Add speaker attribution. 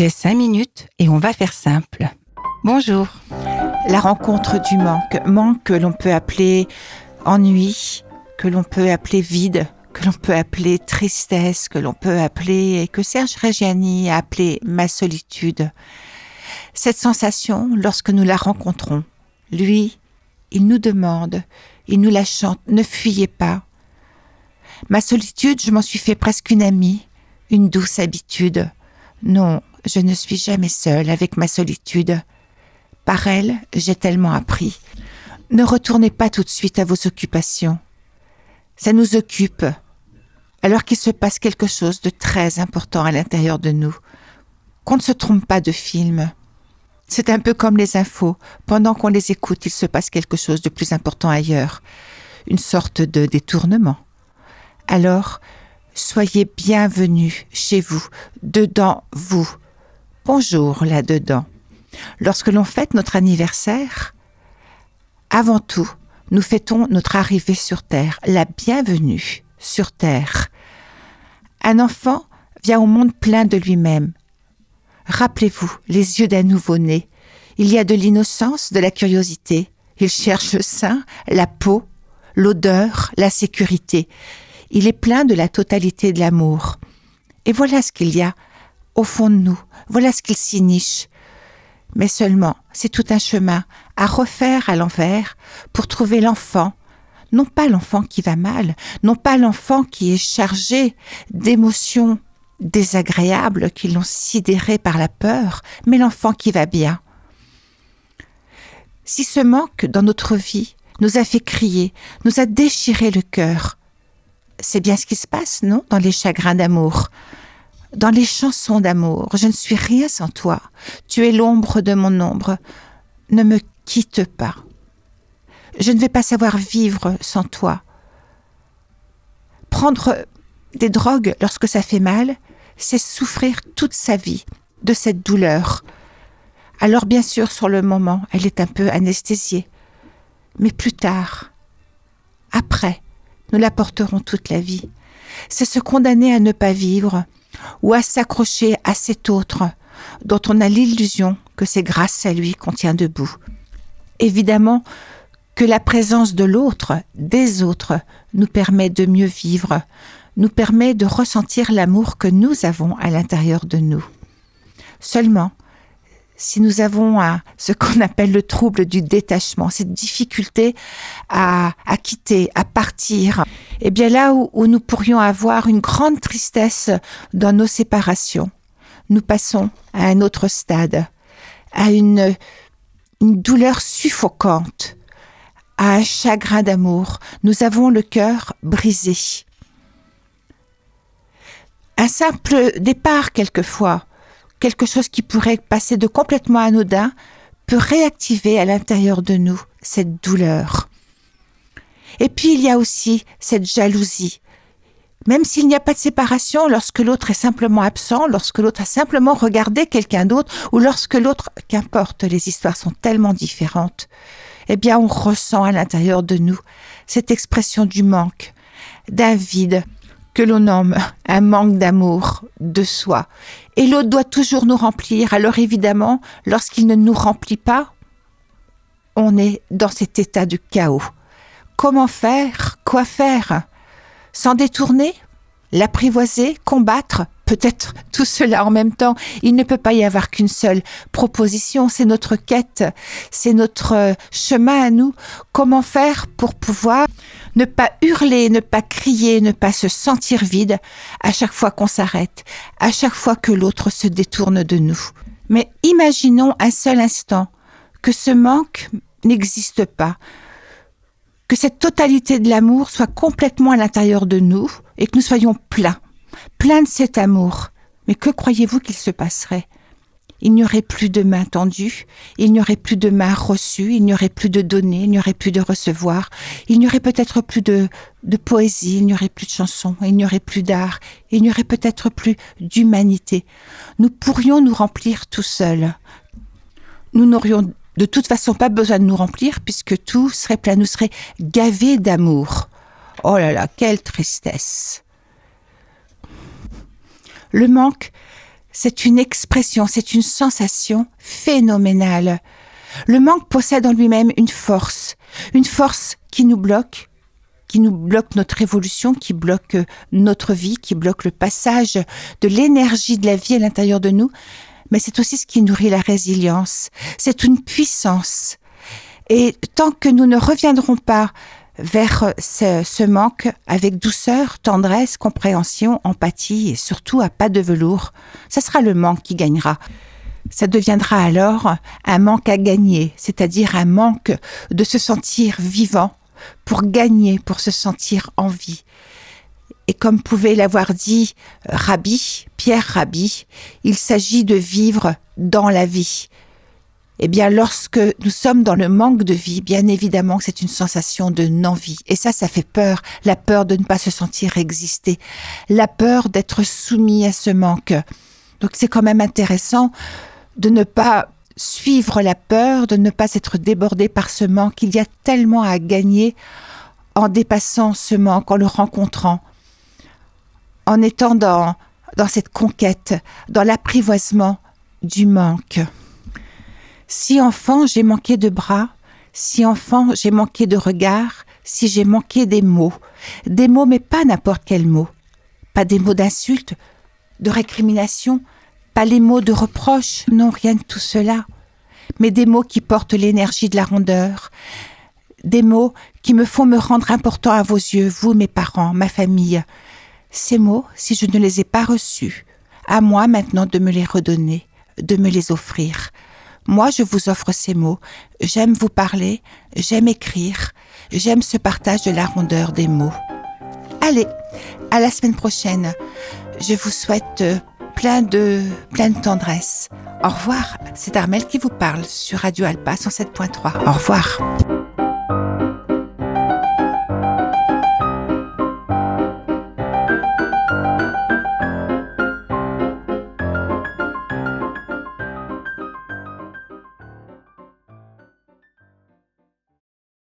Speaker 1: J'ai cinq minutes et on va faire simple. Bonjour.
Speaker 2: La rencontre du manque, manque que l'on peut appeler ennui, que l'on peut appeler vide, que l'on peut appeler tristesse, que l'on peut appeler, et que Serge Reggiani a appelé ma solitude. Cette sensation, lorsque nous la rencontrons, lui, il nous demande, il nous la chante, ne fuyez pas. Ma solitude, je m'en suis fait presque une amie, une douce habitude. Non, je ne suis jamais seule avec ma solitude. Par elle, j'ai tellement appris. Ne retournez pas tout de suite à vos occupations. Ça nous occupe, alors qu'il se passe quelque chose de très important à l'intérieur de nous. Qu'on ne se trompe pas de film. C'est un peu comme les infos. Pendant qu'on les écoute, il se passe quelque chose de plus important ailleurs. Une sorte de détournement. Alors, soyez bienvenus chez vous, dedans vous. Bonjour là-dedans. Lorsque l'on fête notre anniversaire, avant tout, nous fêtons notre arrivée sur Terre, la bienvenue sur Terre. Un enfant vient au monde plein de lui-même. Rappelez-vous les yeux d'un nouveau-né. Il y a de l'innocence, de la curiosité. Il cherche le sein, la peau, l'odeur, la sécurité. Il est plein de la totalité de l'amour. Et voilà ce qu'il y a au fond de nous. Voilà ce qu'il s'y niche. Mais seulement, c'est tout un chemin à refaire à l'envers pour trouver l'enfant. Non pas l'enfant qui va mal, non pas l'enfant qui est chargé d'émotions désagréables qui l'ont sidéré par la peur, mais l'enfant qui va bien. Si ce manque dans notre vie nous a fait crier, nous a déchiré le cœur, c'est bien ce qui se passe, non, dans les chagrins d'amour dans les chansons d'amour. Je ne suis rien sans toi. Tu es l'ombre de mon ombre. Ne me quitte pas. Je ne vais pas savoir vivre sans toi. Prendre des drogues lorsque ça fait mal, c'est souffrir toute sa vie de cette douleur. Alors bien sûr, sur le moment, elle est un peu anesthésiée. Mais plus tard, après, nous la porterons toute la vie. C'est se condamner à ne pas vivre, ou à s'accrocher à cet autre dont on a l'illusion que c'est grâce à lui qu'on tient debout. Évidemment que la présence de l'autre, des autres, nous permet de mieux vivre, nous permet de ressentir l'amour que nous avons à l'intérieur de nous. Seulement, si nous avons ce qu'on appelle le trouble du détachement, cette difficulté à, quitter, à partir, eh bien là où, nous pourrions avoir une grande tristesse dans nos séparations, nous passons à un autre stade, à une, une douleur suffocante, à un chagrin d'amour. Nous avons le cœur brisé. Un simple départ quelquefois, quelque chose qui pourrait passer de complètement anodin peut réactiver à l'intérieur de nous cette douleur. Et puis il y a aussi cette jalousie. Même s'il n'y a pas de séparation, lorsque l'autre est simplement absent, lorsque l'autre a simplement regardé quelqu'un d'autre, ou lorsque l'autre, qu'importe, les histoires sont tellement différentes, eh bien on ressent à l'intérieur de nous cette expression du manque, d'un vide, que l'on nomme un manque d'amour de soi. Et l'autre doit toujours nous remplir. Alors évidemment, lorsqu'il ne nous remplit pas, on est dans cet état de chaos. Comment faire? Quoi faire? S'en détourner? L'apprivoiser? Combattre? Peut-être tout cela en même temps. Il ne peut pas y avoir qu'une seule proposition, c'est notre quête, c'est notre euh, chemin à nous. Comment faire pour pouvoir ne pas hurler, ne pas crier, ne pas se sentir vide à chaque fois qu'on s'arrête, à chaque fois que l'autre se détourne de nous. Mais imaginons un seul instant que ce manque n'existe pas, que cette totalité de l'amour soit complètement à l'intérieur de nous et que nous soyons pleins plein de cet amour. Mais que croyez-vous qu'il se passerait? Il n'y aurait plus de mains tendues, il n'y aurait plus de mains reçues, il n'y aurait plus de donner, il n'y aurait plus de recevoir, il n'y aurait peut-être plus de, de poésie, il n'y aurait plus de chansons, il n'y aurait plus d'art, il n'y aurait peut-être plus d'humanité. Nous pourrions nous remplir tout seuls. Nous n'aurions de toute façon pas besoin de nous remplir puisque tout serait plein, nous serait gavé d'amour. Oh là là, quelle tristesse. Le manque, c'est une expression, c'est une sensation phénoménale. Le manque possède en lui-même une force, une force qui nous bloque, qui nous bloque notre évolution, qui bloque notre vie, qui bloque le passage de l'énergie de la vie à l'intérieur de nous, mais c'est aussi ce qui nourrit la résilience. C'est une puissance. Et tant que nous ne reviendrons pas vers ce, manque avec douceur, tendresse, compréhension, empathie et surtout à pas de velours, ce sera le manque qui gagnera. Ça deviendra alors un manque à gagner, c'est-à-dire un manque de se sentir vivant pour gagner, pour se sentir en vie. Et comme pouvait l'avoir dit euh, Rabbi, Pierre Rabbi, il s'agit de vivre dans la vie. Eh bien, lorsque nous sommes dans le manque de vie, bien évidemment, c'est une sensation de non-vie. Et ça, ça fait peur. La peur de ne pas se sentir exister. La peur d'être soumis à ce manque. Donc, c'est quand même intéressant de ne pas suivre la peur, de ne pas être débordé par ce manque. Il y a tellement à gagner en dépassant ce manque, en le rencontrant en étant dans, dans cette conquête, dans l'apprivoisement du manque. Si enfant j'ai manqué de bras, si enfant j'ai manqué de regard, si j'ai manqué des mots, des mots mais pas n'importe quels mots, pas des mots d'insulte, de récrimination, pas les mots de reproche, non rien de tout cela, mais des mots qui portent l'énergie de la rondeur, des mots qui me font me rendre important à vos yeux, vous mes parents, ma famille, ces mots, si je ne les ai pas reçus, à moi maintenant de me les redonner, de me les offrir. Moi, je vous offre ces mots. J'aime vous parler, j'aime écrire, j'aime ce partage de la rondeur des mots. Allez, à la semaine prochaine. Je vous souhaite euh, plein de, plein de tendresse. Au revoir. C'est Armel qui vous parle sur Radio Alpa 107.3. Au revoir.